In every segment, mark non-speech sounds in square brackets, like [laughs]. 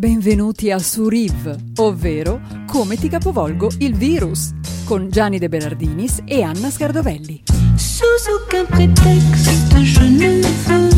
Benvenuti a Suriv, ovvero Come ti capovolgo il virus, con Gianni De Berardinis e Anna Scardovelli. Sous aucun prétexte, je ne veux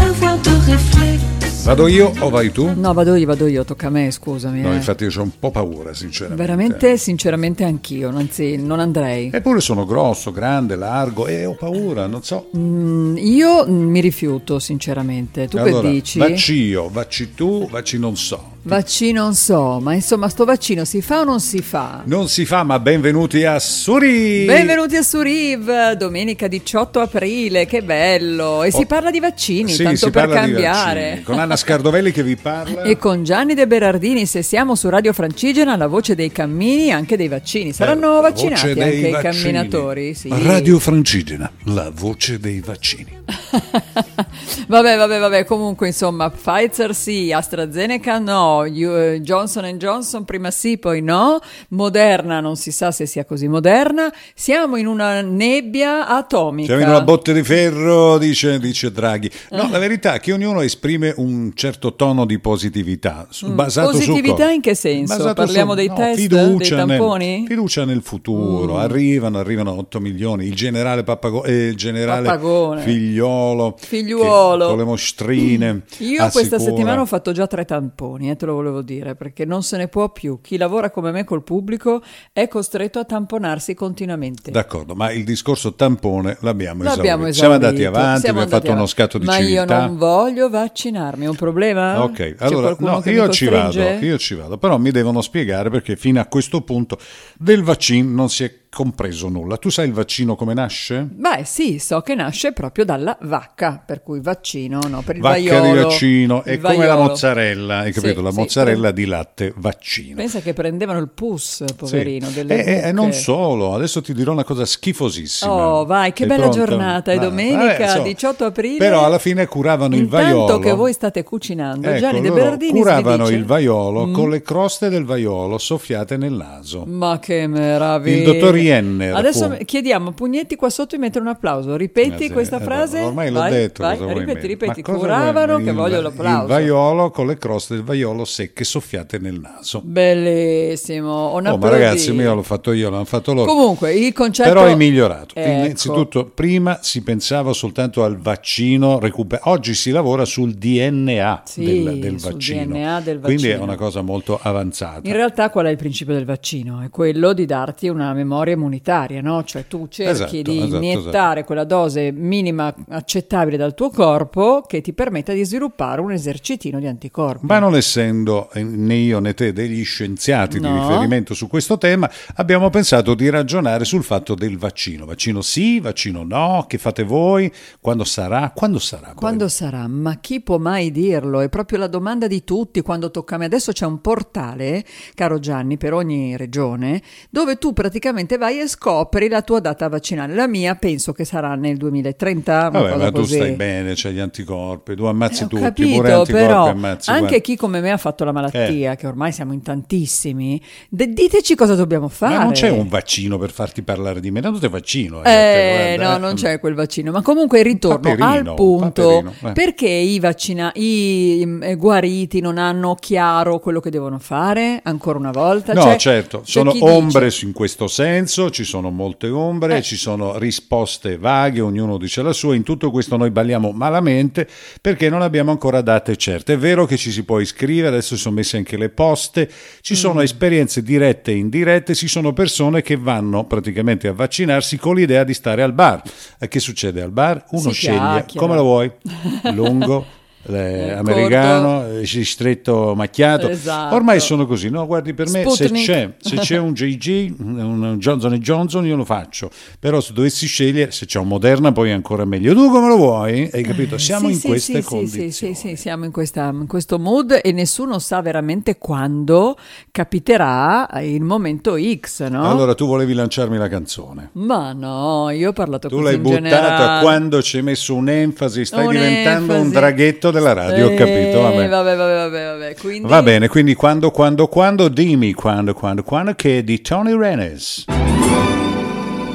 avoir de réflexe. Vado io o vai tu? No, vado io, vado io, tocca a me, scusami. No, eh. infatti io ho un po' paura, sinceramente. Veramente, sinceramente anch'io, anzi non andrei. Eppure sono grosso, grande, largo e ho paura, non so. Mm, io mi rifiuto, sinceramente. Tu allora, che dici? Vacci io, vacci tu, vacci non so. Vaccino non so, ma insomma sto vaccino si fa o non si fa? Non si fa, ma benvenuti a Suri! Benvenuti a Suriv, domenica 18 aprile, che bello! E si parla di vaccini, Oh. Sì, tanto per cambiare. vaccini. Con Anna [laughs] Scardovelli che vi parla. E con Gianni De Berardini, se siamo su Radio Francigena, la voce dei cammini, anche dei vaccini. Saranno Eh, vaccinati anche dei i vaccini. camminatori? Sì. Radio Francigena, la voce dei vaccini. [laughs] vabbè, vabbè, vabbè, comunque insomma, Pfizer sì, AstraZeneca no, eh, Johnson Johnson prima sì, poi no, Moderna non si sa se sia così moderna, siamo in una nebbia atomica. Siamo in una botte di ferro, dice, dice Draghi. No, la verità è che ognuno esprime un certo tono di positività, su- basato su Mm. Positività cosa? in che senso? Basato Parliamo dei test, fiducia dei nel- tamponi? Mm. fiducia nel futuro, arrivano, arrivano 8 milioni. Il generale, Pappago- eh, il generale Pappagone. figliolo, Figliuolo. con le mostrine. Io questa assicura- settimana ho fatto già tre tamponi, eh, te lo volevo dire, perché non se ne può più. Chi lavora come me col pubblico è costretto a tamponarsi continuamente. D'accordo, ma il discorso tampone l'abbiamo, L'abbiamo esaurito. Siamo andati esaurito, avanti, siamo abbiamo fatto andati uno avanti. scatto di Ma civiltà. io non voglio vaccinarmi, un problema? Ok, allora no, io ci vado, io ci vado, però mi devono spiegare perché fino a questo punto del vaccino non si è compreso nulla. Tu sai il vaccino come nasce? Beh, sì, so che nasce proprio dalla vacca, per cui vaccino, no, per il Vacca vaiolo. di vaccino, è come la mozzarella, hai Sì, capito? la sì, mozzarella di latte vaccino. Pensa che prendevano il pus, Sì. poverino, E, delle e- e non solo, adesso ti dirò una cosa schifosissima. Oh, vai, che Sei bella pronta? giornata, è Ah, domenica, vabbè, so. 18 aprile. Però alla fine curavano il Intanto vaiolo. che voi state cucinando, Ecco, Gianni De loro Berardini curavano il vaiolo con le croste del vaiolo soffiate nel naso. Ma che meraviglia! Il dottor Jenner Adesso fu- chiediamo a Pugnetti qua sotto di mettere un applauso. Ripeti Eh questa eh, frase? Ormai l'ho Vai, detto. vai, ripeti, ripeti. Cosa Curavano che Il voglio l'applauso. Il vaiolo con le croste del vaiolo secche soffiate nel naso. Bellissimo. Un Oh, ma ragazzi, io l'ho fatto io, l'hanno fatto loro. Comunque, il concetto Però è migliorato. Ecco. Innanzitutto, prima si pensava soltanto al vaccino, recuper- oggi si lavora sul DNA Sì, del, del sul vaccino. DNA del Quindi è vaccino. una cosa molto avanzata. In realtà qual è il principio del vaccino? È quello di darti una memoria immunitaria, no? Cioè tu cerchi Esatto, di esatto, iniettare quella dose minima accettabile dal tuo corpo che ti permetta di sviluppare un esercitino di anticorpi. Ma non essendo né io né te degli scienziati di No. riferimento su questo tema, abbiamo pensato di ragionare sul fatto del vaccino. Vaccino sì, vaccino no, che fate voi, quando sarà, quando sarà. poi? Quando sarà? Ma chi può mai dirlo? È proprio la domanda di tutti quando tocca a me. Adesso c'è un portale, caro Gianni, per ogni regione, dove tu praticamente vai e scopri la tua data vaccinale. La mia penso che sarà nel 2030, una Vabbè, ma tu così. stai bene, c'hai gli anticorpi, tu ammazzi Eh, tutti, capito, pure anticorpi però ammazzi. anche guarda. Eh. chi come me ha fatto la malattia, che ormai siamo in tantissimi, de- diteci cosa dobbiamo fare. Ma non c'è un vaccino per farti parlare di me, tanto te vaccino. Eh, guarda, no, eh. non c'è quel vaccino, ma comunque ritorno Paperino, al punto. paperino, eh. Perché i vaccina- i mm, guariti non hanno chiaro quello che devono fare ancora una volta? No, Cioè, certo, sono ombre dice- in questo senso, ci sono molte ombre, Eh. ci sono risposte vaghe, ognuno dice la sua, in tutto questo noi balliamo malamente perché non abbiamo ancora date certe. È vero che ci si può iscrivere, adesso sono messe anche le poste, ci Mm. sono esperienze dirette e indirette, ci sono persone che vanno praticamente a vaccinarsi con l'idea di stare al bar. E che succede al bar? Uno Si sceglie chiacchiera. come lo vuoi, [laughs] lungo. Eh, Eh, americano, eh, stretto macchiato, Esatto. ormai sono così. No, guardi, per me se c'è, se c'è un JG, un Johnson Johnson, io lo faccio. Però se dovessi scegliere, se c'è un Moderna, poi è ancora meglio. Tu come lo vuoi? Hai capito? Siamo Sì, in sì, queste sì, condizioni. Sì, sì, sì, siamo in, questa- in questo mood e nessuno sa veramente quando capiterà il momento X, no? Allora tu volevi lanciarmi la canzone. Ma no, io ho parlato Tu così l'hai in buttata generale. quando ci hai messo un'enfasi, stai Un'enfasi. diventando un draghetto della radio, ho Eh, capito? Vabbè. vabbè, vabbè, vabbè, vabbè. Quindi... Va bene, quindi quando, quando, quando, dimmi quando, quando, quando, che è di Tony Renes.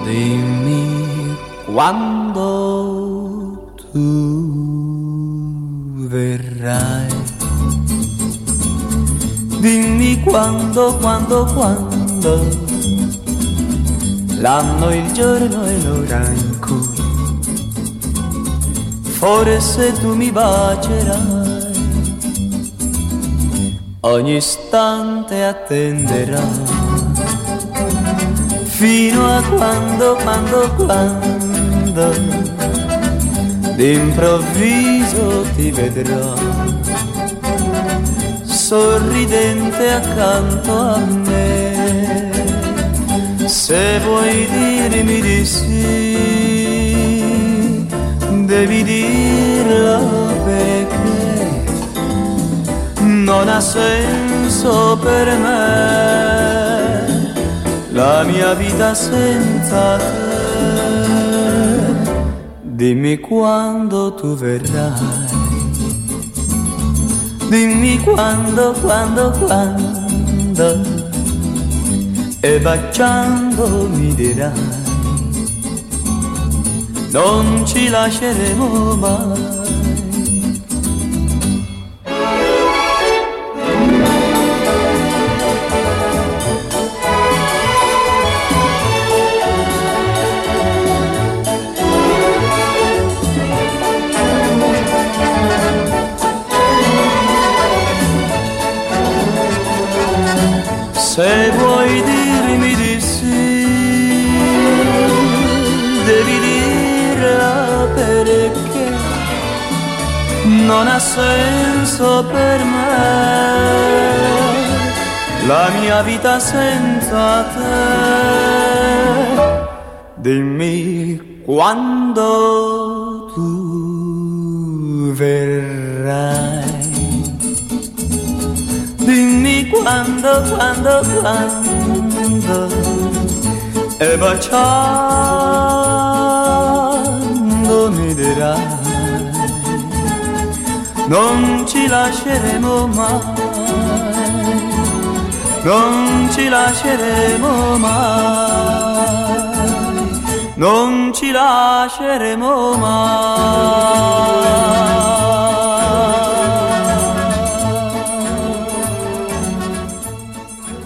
Dimmi quando tu verrai Dimmi quando, quando, quando, l'anno, il giorno e l'ora in cui forse tu mi bacerai, ogni istante attenderai, fino a quando, quando, quando, d'improvviso ti vedrò sorridente accanto a me. Se vuoi dirmi di sì, devi dirlo perché non ha senso per me. La mia vita senza te. Dimmi quando tu verrai. Dimmi quando, quando, quando. E baciando mi dirai Non ci lasceremo mai Se vuoi dirmi non ha senso per me la mia vita senza te. Dimmi quando tu verrai. Dimmi quando, quando, quando E baciando mi dirai Non ci lasceremo mai. Non ci lasceremo mai. Non ci lasceremo mai.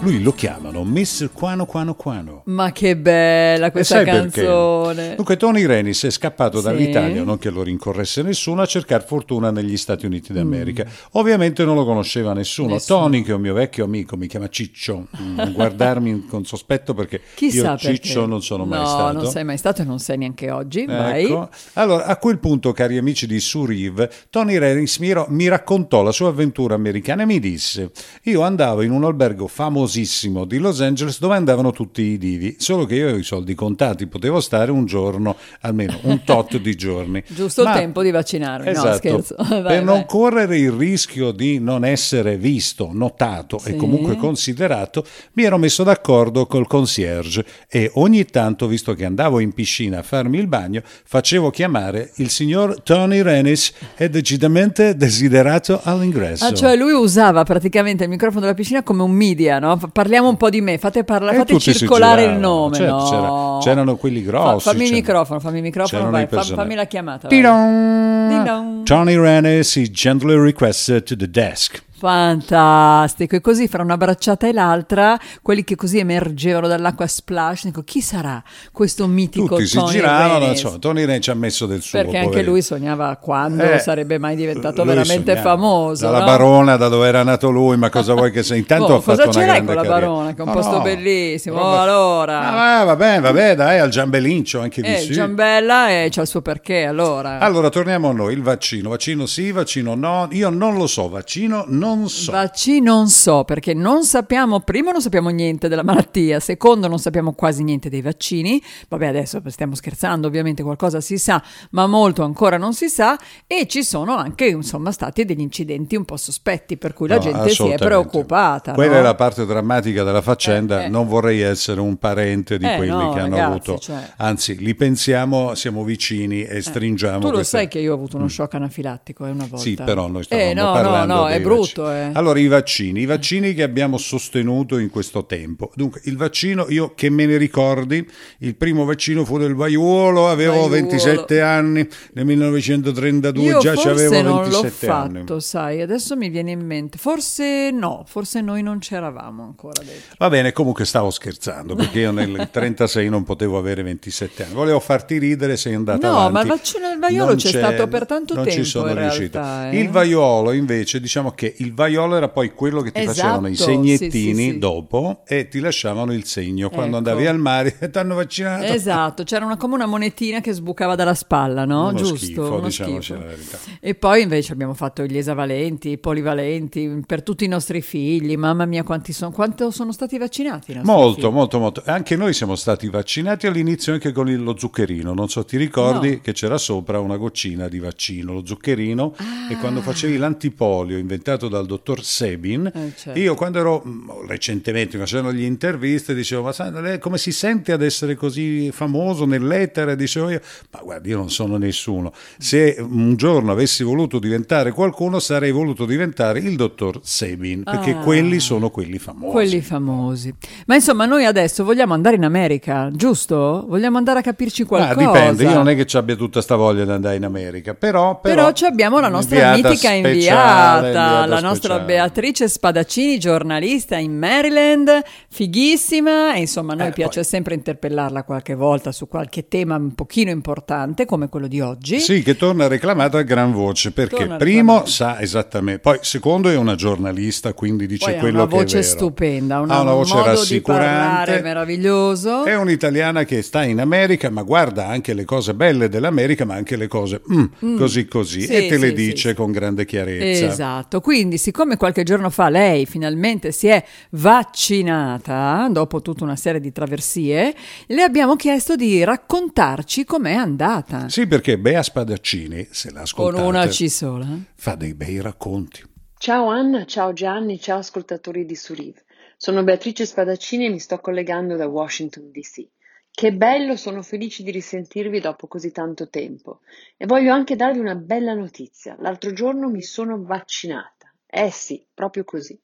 Lui lo chiamano Miss Quano Quano Quano. Ma che bella questa sai perché? canzone. Dunque Tony Renis è scappato Sì. dall'Italia, non che lo rincorresse nessuno, a cercare fortuna negli Stati Uniti d'America. Mm. Ovviamente non lo conosceva nessuno. Nessuno. Tony, che è un mio vecchio amico, mi chiama Ciccio. Mm, Non guardarmi [laughs] con sospetto perché Chissà io Ciccio perché. non sono mai no, stato. non sei mai stato e non sei neanche oggi. Vai. Ecco. Allora, a quel punto, cari amici di Surive, Tony Renis mi, ro- mi raccontò la sua avventura americana e mi disse: Io andavo in un albergo famosissimo di Los Angeles dove andavano tutti i divi, solo che io avevo i soldi contati, potevo stare un giorno, almeno un [laughs] tot di giorni. Giusto il Ma- tempo di vaccinarmi. No, Esatto. scherzo. [laughs] Vai, per vai. non correre il rischio di non essere visto, notato Sì. e comunque considerato, mi ero messo d'accordo col concierge e ogni tanto, visto che andavo in piscina a farmi il bagno, facevo chiamare il signor Tony Renis e decisamente desiderato all'ingresso. Ah, cioè lui usava praticamente il microfono della piscina come un media, no? Parliamo un po' di me, fate, parla- fate circolare il nome. Certo, no. c'era- c'erano quelli grossi, Fa- fammi il microfono, fammi il microfono, vai, fa- fammi la chiamata. vai. Tidong! Ding-dong. Tony Renis is gently requested to the desk. Fantastico, e così fra una bracciata e l'altra, quelli che così emergevano dall'acqua splash, dico chi sarà questo mitico Tutti si Tony giravano, Renis? insomma, Tony Renis ci ha messo del suo. Perché anche poverino. lui sognava quando Eh, sarebbe mai diventato veramente sognava. famoso. Dalla no? Barona, da dove era nato lui, ma cosa vuoi che sia? Intanto Boh, ha fatto una grande con la carriera. Barona, che è un No, posto no, bellissimo? roba- Oh, allora. Ah, vabbè, vabbè, dai, al Giambelincio anche di Eh, sì. Giambella e c'ha il suo perché, allora. Allora, torniamo a noi, il vaccino. Vaccino sì, vaccino no. Io non lo so, vaccino non so. Vaccino non so, perché non sappiamo, primo non sappiamo niente della malattia, secondo non sappiamo quasi niente dei vaccini, vabbè adesso stiamo scherzando, ovviamente qualcosa si sa, ma molto ancora non si sa e ci sono anche insomma stati degli incidenti un po' sospetti, per cui la No, gente si è preoccupata. Quella no? è la parte drammatica della faccenda. Eh, eh. Non vorrei essere un parente di Eh, quelli no, che hanno ragazzi, avuto. cioè. Anzi, li pensiamo, siamo vicini e stringiamo. Tu lo queste- sai che io ho avuto uno shock anafilattico eh, una volta. Sì, però noi stavamo eh, no, parlando no, no, è brutto, tutto, eh. Allora, i vaccini, i vaccini che abbiamo sostenuto in questo tempo. Dunque, il vaccino, io che me ne ricordi, il primo vaccino fu del vaiuolo, avevo Vaiuolo. 27 anni, nel 1932 Io già forse avevo non l'ho 27 fatto, anni. sai, adesso mi viene in mente. Forse no, forse noi non c'eravamo ancora dentro. Va bene, comunque stavo scherzando perché io nel [laughs] 36 non potevo avere 27 anni. Volevo farti ridere, sei andata No, avanti. ma il vaccino del vaiolo Non c'è stato per tanto non tempo, ci sono riuscito. realtà, eh. Il vaiolo invece, diciamo che il vaiolo era poi quello che ti Esatto, facevano i sì, segnettini sì, sì. dopo e ti lasciavano il segno quando Ecco. andavi al mare e ti hanno vaccinato. Esatto, c'era una, come una monetina che sbucava dalla spalla, no? Uno Giusto, schifo, uno diciamoci schifo. la verità. E poi invece abbiamo fatto gli esavalenti, i polivalenti per tutti i nostri figli. Mamma mia, quanti sono, quanto sono stati vaccinati? Molto, figli? molto, molto. Anche noi siamo stati vaccinati all'inizio anche con il- lo zuccherino. Non so, ti ricordi No. che c'era sopra una goccina di vaccino, lo zuccherino, e Ah. quando facevi l'antipolio inventato dal dottor Sebin, Eh, certo. io quando ero mh, recentemente facendo gli interviste dicevo, ma sa, lei come si sente ad essere così famoso nell'etere? Dicevo io, ma guardi, io non sono nessuno. Se un giorno avessi voluto diventare qualcuno, sarei voluto diventare il dottor Sebin, perché Ah. quelli sono quelli famosi. Quelli famosi. Ma insomma, noi adesso vogliamo andare in America, giusto? Vogliamo andare a capirci Ma qualcosa. dipende, io non è che ci abbia tutta sta voglia di andare in America, però... Però, ci abbiamo la nostra mitica inviata, inviata la nostra speciale. Beatrice Spadaccini, giornalista in Maryland, fighissima. E insomma, a noi Eh, piace poi- sempre interpellarla qualche volta su qualche tema un pochino importante, come quello di oggi. Sì, che torna reclamata a gran voce, perché Torna primo reclamata. sa esattamente, poi secondo è una giornalista, quindi dice Poi ha quello una che è voce vero. stupenda, una- ha una un voce modo di parlare rassicurante. meraviglioso. È un'italiana che sta in America, ma guarda anche le cose belle dell'America, ma anche le cose mm, così così, Sì, e te le sì, dice sì, con grande chiarezza. Esatto, quindi siccome qualche giorno fa lei finalmente si è vaccinata, dopo tutta una serie di traversie, le abbiamo chiesto di raccontarci com'è andata. Sì, perché Bea Spadaccini, se Con l'ascoltate, una C sola. fa dei bei racconti. Ciao Anna, ciao Gianni, ciao ascoltatori di Suriv. Sono Beatrice Spadaccini e mi sto collegando da Washington DC. Che bello, sono felice di risentirvi dopo così tanto tempo. E voglio anche darvi una bella notizia. L'altro giorno mi sono vaccinata. Eh sì, proprio così.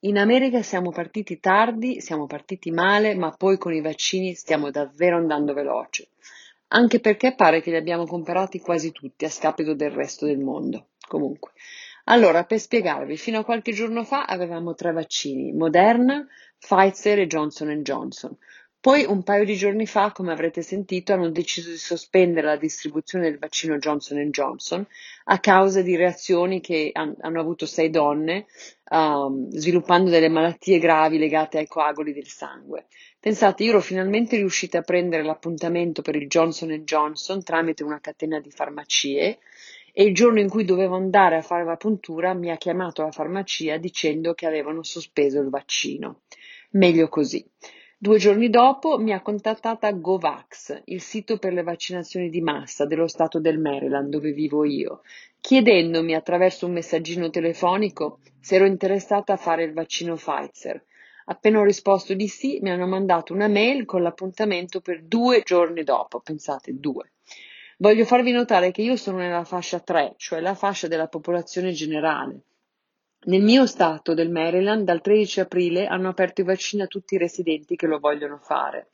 In America siamo partiti tardi, siamo partiti male, ma poi con i vaccini stiamo davvero andando veloce. Anche perché pare che li abbiamo comprati quasi tutti a scapito del resto del mondo. Comunque. Allora, per spiegarvi, fino a qualche giorno fa avevamo tre vaccini, Moderna, Pfizer e Johnson Johnson. Poi, un paio di giorni fa, come avrete sentito, hanno deciso di sospendere la distribuzione del vaccino Johnson Johnson a causa di reazioni che han- hanno avuto sei donne, um, sviluppando delle malattie gravi legate ai coaguli del sangue. Pensate, io ero finalmente riuscita a prendere l'appuntamento per il Johnson Johnson tramite una catena di farmacie e il giorno in cui dovevo andare a fare la puntura mi ha chiamato la farmacia dicendo che avevano sospeso il vaccino. Meglio così. Due giorni dopo mi ha contattata Govax, il sito per le vaccinazioni di massa dello stato del Maryland dove vivo io, chiedendomi attraverso un messaggino telefonico se ero interessata a fare il vaccino Pfizer. Appena ho risposto di sì, mi hanno mandato una mail con l'appuntamento per due giorni dopo, pensate, due. Voglio farvi notare che io sono nella fascia 3, cioè la fascia della popolazione generale. Nel mio stato del Maryland, dal 13 aprile hanno aperto i vaccini a tutti i residenti che lo vogliono fare.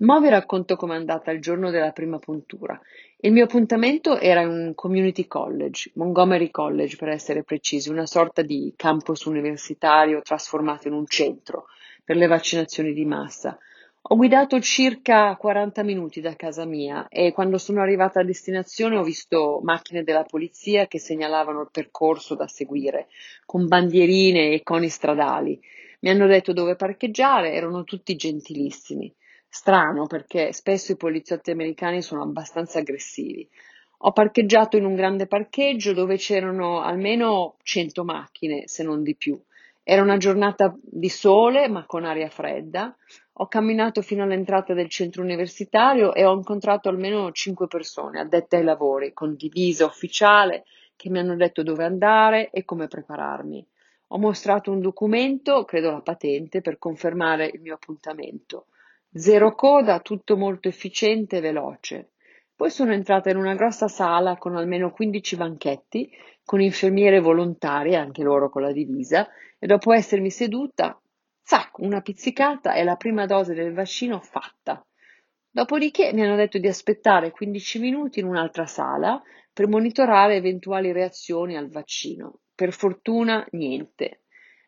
Ma vi racconto com'è andata il giorno della prima puntura. Il mio appuntamento era in un community college, Montgomery College per essere precisi, una sorta di campus universitario trasformato in un centro per le vaccinazioni di massa. Ho guidato circa 40 minuti da casa mia e quando sono arrivata a destinazione ho visto macchine della polizia che segnalavano il percorso da seguire, con bandierine e coni stradali. Mi hanno detto dove parcheggiare, erano tutti gentilissimi. Strano perché spesso i poliziotti americani sono abbastanza aggressivi. Ho parcheggiato in un grande parcheggio dove c'erano almeno 100 macchine, se non di più. Era una giornata di sole, ma con aria fredda. Ho camminato fino all'entrata del centro universitario e ho incontrato almeno cinque persone addette ai lavori, con divisa ufficiale, che mi hanno detto dove andare e come prepararmi. Ho mostrato un documento, credo la patente, per confermare il mio appuntamento. Zero coda, tutto molto efficiente e veloce. Poi sono entrata in una grossa sala con almeno 15 banchetti, con infermiere volontarie, anche loro con la divisa, e dopo essermi seduta, zac, una pizzicata e la prima dose del vaccino fatta. Dopodiché mi hanno detto di aspettare 15 minuti in un'altra sala per monitorare eventuali reazioni al vaccino. Per fortuna niente.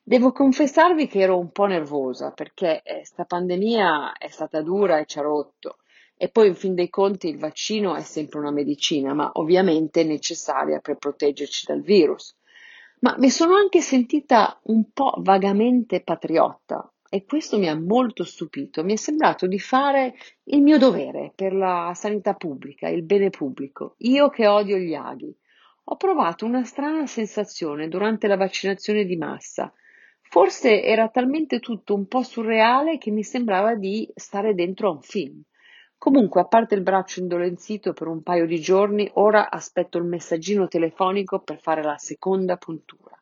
Devo confessarvi che ero un po' nervosa perché eh, sta pandemia è stata dura e ci ha rotto. E poi, in fin dei conti, il vaccino è sempre una medicina, ma ovviamente necessaria per proteggerci dal virus. Ma mi sono anche sentita un po' vagamente patriotta e questo mi ha molto stupito. Mi è sembrato di fare il mio dovere per la sanità pubblica, il bene pubblico. Io che odio gli aghi. Ho provato una strana sensazione durante la vaccinazione di massa Forse era talmente tutto un po' surreale che mi sembrava di stare dentro a un film. Comunque, a parte il braccio indolenzito per un paio di giorni, ora aspetto il messaggino telefonico per fare la seconda puntura.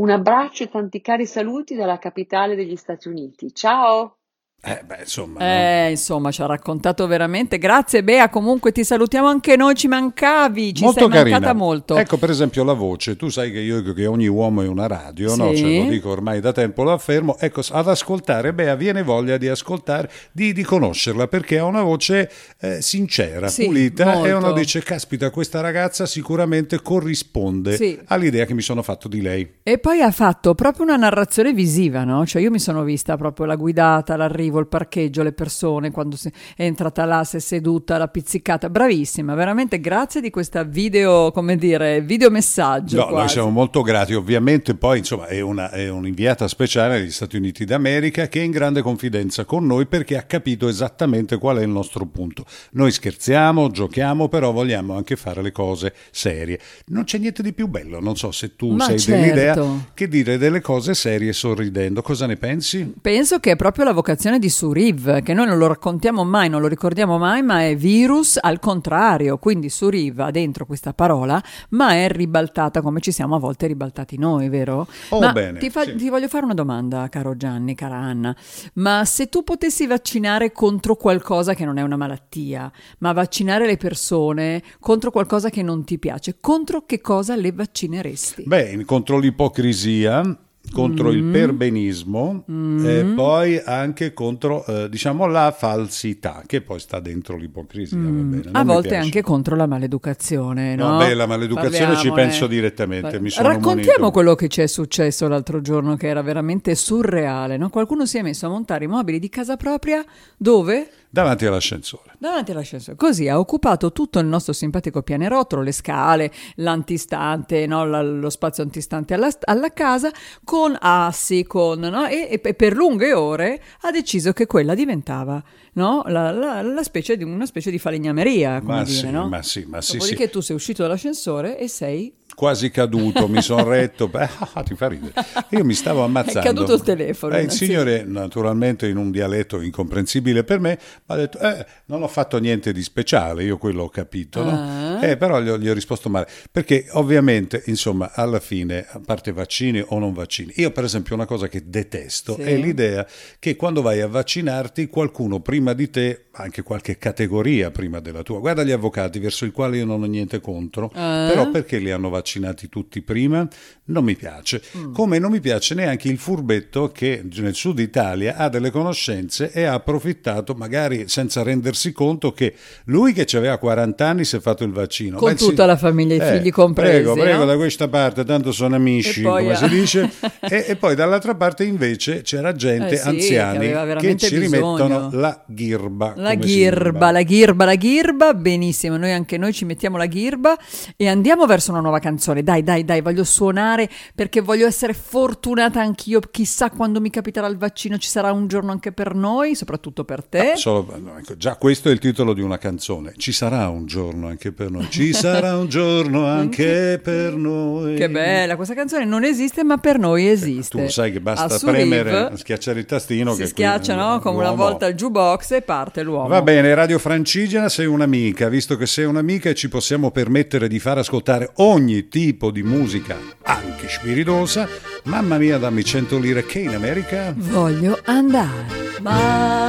Un abbraccio e tanti cari saluti dalla capitale degli Stati Uniti. Ciao! Eh, beh, insomma, eh, no? insomma, ci ha raccontato veramente. Grazie, Bea. Comunque ti salutiamo anche noi. Ci mancavi, ci molto sei carina. mancata molto. Ecco, per esempio, la voce. Tu sai che io che ogni uomo è una radio, no? Sì. Ce lo dico ormai da tempo, lo affermo. Ecco, ad ascoltare Bea viene voglia di ascoltare, di, di conoscerla perché ha una voce eh, sincera, Sì, pulita e molto. uno dice: Caspita, questa ragazza sicuramente corrisponde Sì. all'idea che mi sono fatto di lei. E poi ha fatto proprio una narrazione visiva, no? Cioè io mi sono vista proprio la guidata, l'arrivo, il parcheggio, le persone, quando si- è entrata là, si è seduta, la pizzicata. Bravissima, veramente grazie di questa video, come dire, videomessaggio. No, noi siamo molto grati, ovviamente poi insomma è, una, è un'inviata speciale degli Stati Uniti d'America che è in grande confidenza con noi perché ha capito esattamente qual è il nostro punto. Noi scherziamo, giochiamo, però vogliamo anche fare le cose serie. Non c'è niente di più bello, non so se tu Ma sei certo. dell'idea che dire delle cose serie sorridendo. Cosa ne pensi? Penso che è proprio la vocazione di Suriv, che noi non lo raccontiamo mai, non lo ricordiamo mai, ma è virus al contrario. Quindi Suriv ha dentro questa parola, ma è ribaltata come ci siamo a volte ribaltati noi, vero? Oh, ma bene, ti, fa- sì. ti voglio fare una domanda, caro Gianni, cara Anna. Ma se tu potessi vaccinare contro qualcosa che non è una malattia, ma vaccinare le persone contro qualcosa che non ti piace, contro che cosa le vaccineresti? Beh, contro l'ipocrisia, contro Mm. il perbenismo e poi anche contro eh, diciamo la falsità che poi sta dentro l'ipocrisia va bene, non Mm. A volte piace. anche contro la maleducazione, no? No, beh, la maleducazione ci Parliamone. penso direttamente, Raccontiamo munito. quello che ci è successo l'altro giorno, che era veramente surreale, no? Qualcuno si è messo a montare i mobili di casa propria, dove? Davanti all'ascensore. Davanti all'ascensore. Così ha occupato tutto il nostro simpatico pianerottolo, le scale, l'antistante, no? La- lo spazio antistante alla, alla casa, con assi, con, no? e, e per lunghe ore ha deciso che quella diventava no? la, la- la specie di, una specie di falegnameria, come Ma dire, sì, no? ma sì, ma sì, Dopodiché sì. tu sei uscito dall'ascensore e sei Quasi caduto, mi sono [laughs] retto, beh, ah, ti fa ridere. Io mi stavo ammazzando. È caduto il telefono, Eh, il signore, naturalmente in un dialetto incomprensibile per me, mi ha detto, eh, non ho fatto niente di speciale, io quello ho capito, no? Ah. Eh, però gli ho, gli ho risposto male, perché ovviamente, insomma, alla fine, a parte vaccini o non vaccini, io per esempio una cosa che detesto Sì. è l'idea che quando vai a vaccinarti qualcuno prima di te, anche qualche categoria prima della tua, guarda gli avvocati verso i quali io non ho niente contro, Ah. però perché li hanno vaccinati tutti prima? Non mi piace. Come non mi piace neanche il furbetto che nel sud Italia ha delle conoscenze e ha approfittato, magari senza rendersi conto, che lui che aveva 40 anni si è fatto il vaccino. Con Ma il si- tutta la famiglia, i figli compresi, Prego, prego, no? da questa parte, tanto sono amici, E poi, come ah. si dice. [laughs] e, e poi dall'altra parte invece c'era gente, Eh sì, che anziani, che veramente ci bisogno. rimettono la ghirba. La ghirba, la ghirba, la ghirba, benissimo, noi anche noi ci mettiamo la ghirba e andiamo verso una nuova canzone. Dai, dai, dai, voglio suonare perché voglio essere fortunata anch'io. Chissà quando mi capiterà il vaccino, ci sarà un giorno anche per noi, soprattutto per te. Solo- no, ecco, già questo è il titolo di una canzone. Ci sarà un giorno anche per noi. Ci sarà un giorno [laughs] anche per noi. Che bella, questa canzone non esiste, ma per noi esiste. Tu sai che basta premere, schiacciare il tastino. Si che schiaccia, qui- no? Come una l'uomo- volta il jukebox e parte l'uomo. Va bene, Radio Francigena sei un'amica, visto che sei un'amica e ci possiamo permettere di far ascoltare ogni tipo di musica, anche spiritosa. Mamma mia, dammi 100 lire che in America. Voglio andare. Mamma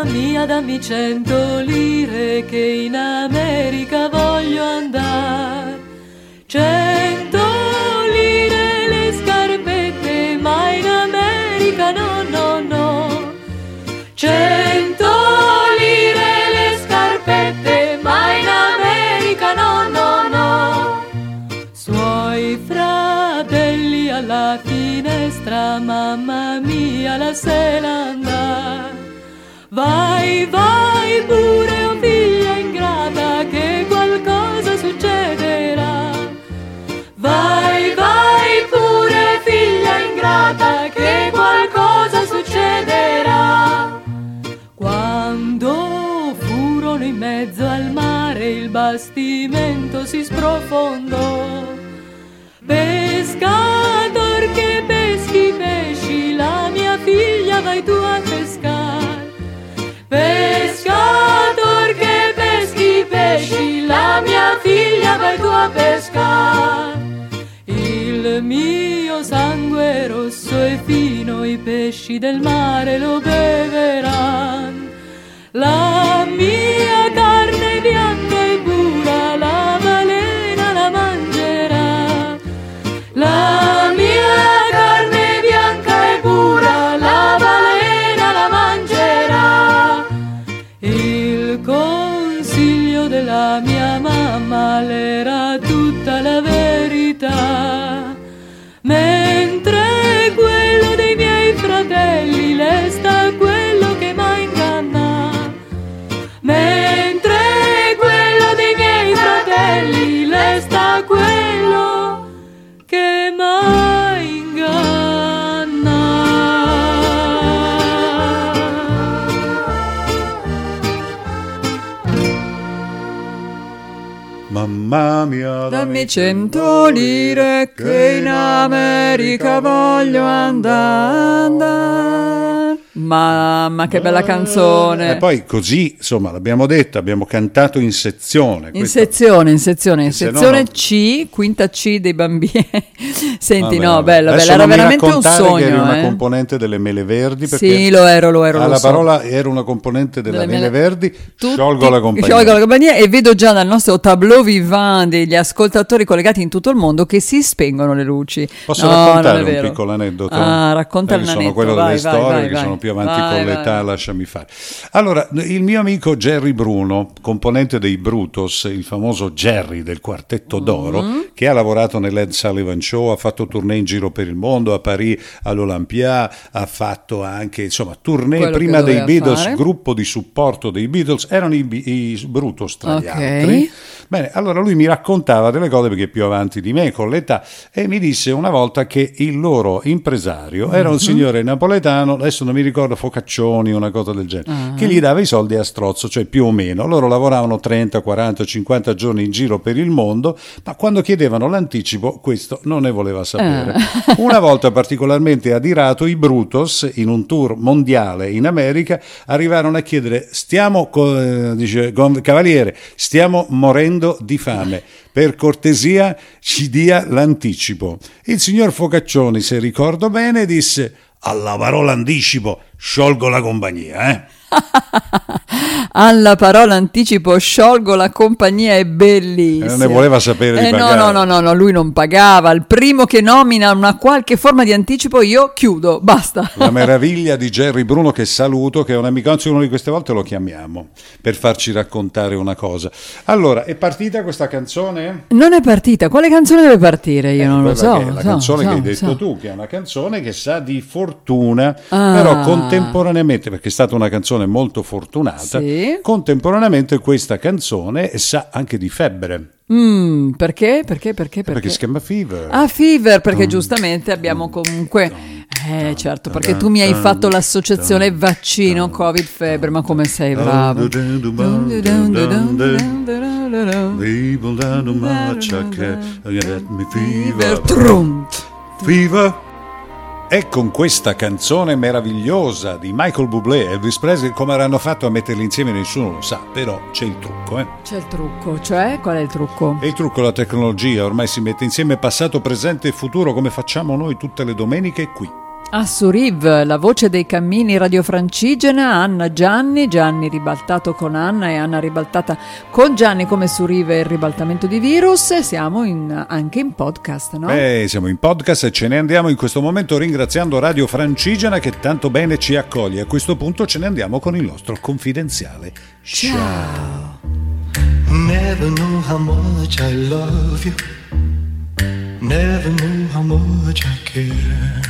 mamma mia dammi cento lire che in America voglio bastimento si sprofondò. Pescator che peschi pesci, la mia figlia vai tu a pescare. Pescator che peschi pesci, la mia figlia vai tu a pescare. Il mio sangue rosso e fino, i pesci del mare lo beveranno. La Mamma mia, Dammi cento lire che in America voglio andare. Mamma, che bella canzone. E poi così, insomma, l'abbiamo detto, abbiamo cantato in sezione. In Questa- sezione, in sezione, in sezione no. C, quinta C dei bambini. [laughs] Senti, Vabbè, no, Adesso bella, era veramente un sogno. che eri una eh. componente delle Mele Verdi perché Sì, lo ero, lo ero. alla so. parola era una componente della Delle Mele mele- Verdi, Tutti- sciolgo la compagnia. sciolgo la compagnia e vedo già dal nostro tableau vivant degli ascoltatori collegati in tutto il mondo che si spengono le luci. Posso No, raccontare un piccolo aneddoto? Ah, racconta Eh, il sono nanetto, quello vai, delle vai, storie vai, che vai. sono più avanti Vai, con vai. l'età, lasciami fare. Allora, il mio amico Jerry Bruno, componente dei Brutus, il famoso Jerry del Quartetto d'Oro, Mm-hmm. che ha lavorato nell'Ed Sullivan Show, ha fatto tournée in giro per il mondo, a Parigi, all'Olympia, ha fatto anche, insomma, tournée Quello prima dei Beatles, fare. gruppo di supporto dei Beatles, erano i, i Brutus tra gli Ok. altri. Bene, allora lui mi raccontava delle cose perché più avanti di me con l'età e mi disse una volta che il loro impresario era un signore napoletano, adesso non mi ricordo Focaccioni, una cosa del genere, che gli dava i soldi a strozzo, cioè più o meno. Loro lavoravano 30, 40, 50 giorni in giro per il mondo, ma quando chiedevano l'anticipo questo non ne voleva sapere. Una volta [laughs] particolarmente adirato, i Brutus in un tour mondiale in America arrivarono a chiedere stiamo, co- eh, dice Cavaliere, stiamo morendo di fame. Per cortesia ci dia l'anticipo. Il signor Focaccioni, se ricordo bene, disse alla parola anticipo sciolgo la compagnia, eh? [laughs] Alla parola anticipo sciolgo la compagnia è bellissima. Non ne voleva sapere di Eh, no, no, no, no, no, lui non pagava. Il primo che nomina una qualche forma di anticipo io chiudo, basta. La [laughs] meraviglia di Jerry Bruno che saluto, che è un amico, anzi una di queste volte lo chiamiamo per farci raccontare una cosa. Allora, è partita questa canzone? Non è partita. Quale canzone deve partire? Io Eh, non lo so. che è la so, canzone so, che hai detto so. tu, che è una canzone che sa di fortuna, Ah. però contemporaneamente, perché è stata una canzone molto fortunata, Sì. contemporaneamente questa canzone sa anche di febbre, Mm, perché? Perché? Perché? perché si chiama Fever. Ah, Fever, perché giustamente abbiamo comunque... Eh, certo, perché tu mi hai fatto l'associazione vaccino, covid, febbre, ma come sei bravo. Fever. Fever. E con questa canzone meravigliosa di Michael Bublé e Elvis Presley, come avranno fatto a metterli insieme nessuno lo sa, però c'è il trucco. Eh? C'è il trucco, cioè qual è il trucco? E il trucco è la tecnologia, ormai si mette insieme passato, presente e futuro come facciamo noi tutte le domeniche qui. A Suriv, la voce dei cammini radiofrancigena, Anna Gianni, Gianni ribaltato con Anna e Anna ribaltata con Gianni come Suriv e il ribaltamento di virus. Siamo in- anche in podcast, no? Beh, siamo in podcast e ce ne andiamo in questo momento ringraziando Radio Francigena che tanto bene ci accoglie. A questo punto ce ne andiamo con il nostro confidenziale. Ciao. Never knew how much I love you. Never knew how much I care.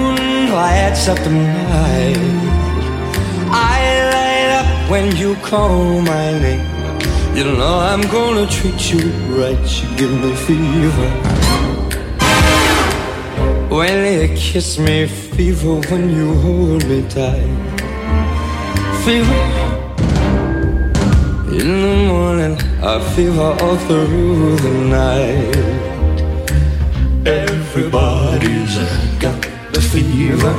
lights up the night. I light up when you call my name. You know I'm gonna treat you right. You give me fever. When you kiss me, fever when you hold me tight. Fever. In the morning, I fever all through the night. Everybody's fever.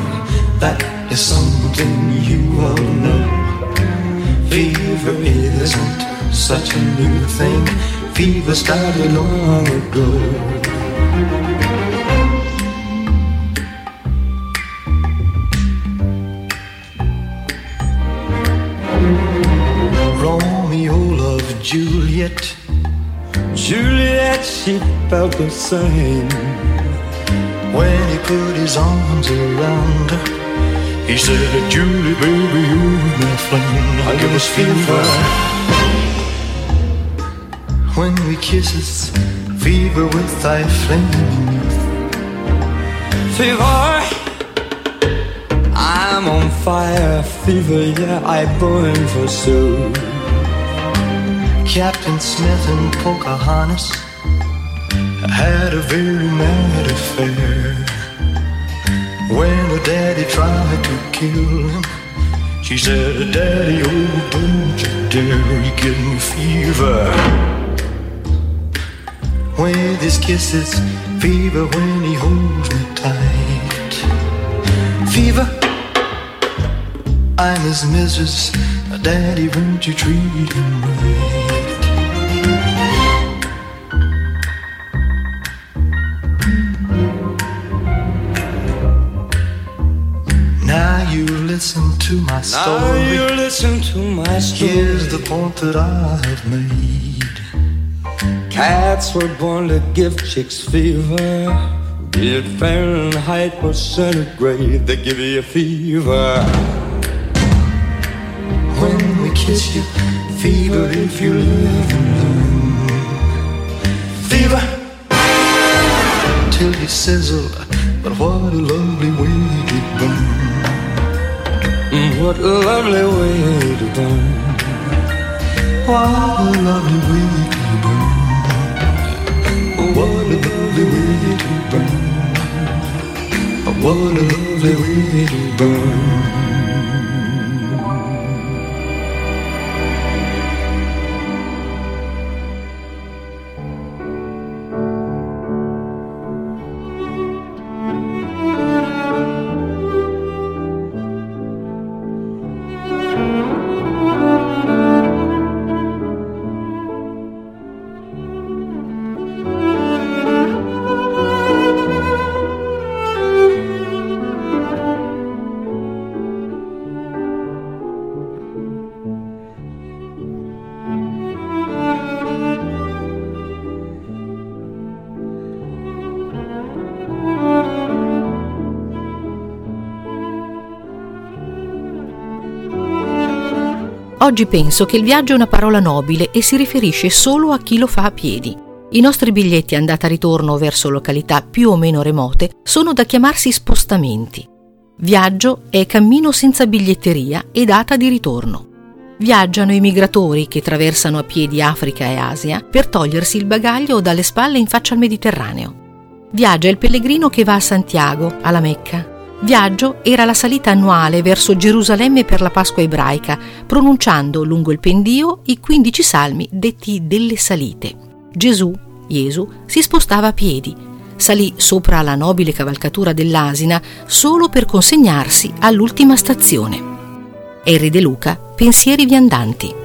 That is something you all know. Fever isn't such a new thing. Fever started long ago. Romeo loved Juliet. Juliet, she felt the same. When he put his arms around her, he said, Julie, baby, you're my flame. I give us fever. When we kisses, fever with thy flame. Fever, I'm on fire. Fever, yeah, I burn for Sue. Captain Smith and Pocahontas had a very mad affair. When her daddy tried to kill him, she said, Daddy, oh, don't you dare, you give me fever. With his kisses, fever when he holds me tight. Fever, I'm his missus. Daddy, won't you treat him right? To my Now story. you listen to my story. Here's the point that I've made. Cats were born to give chicks fever. Be it Fahrenheit or centigrade, they give you a fever. When we kiss you, fever if you live and learn. Fever till you sizzle, but what a lovely way What a lovely way to burn. What a lovely way to burn. What a lovely way to burn. What a lovely way to burn. Oggi penso che il viaggio è una parola nobile e si riferisce solo a chi lo fa a piedi. I nostri biglietti andata-ritorno verso località più o meno remote sono da chiamarsi spostamenti. Viaggio è cammino senza biglietteria e data di ritorno. Viaggiano i migratori che traversano a piedi Africa e Asia per togliersi il bagaglio dalle spalle in faccia al Mediterraneo. Viaggia il pellegrino che va a Santiago, alla Mecca. Viaggio era la salita annuale verso Gerusalemme per la Pasqua ebraica, pronunciando lungo il pendio i 15 salmi detti delle salite. Gesù, Gesù, si spostava a piedi, salì sopra la nobile cavalcatura dell'asina solo per consegnarsi all'ultima stazione. De Luca, Pensieri viandanti.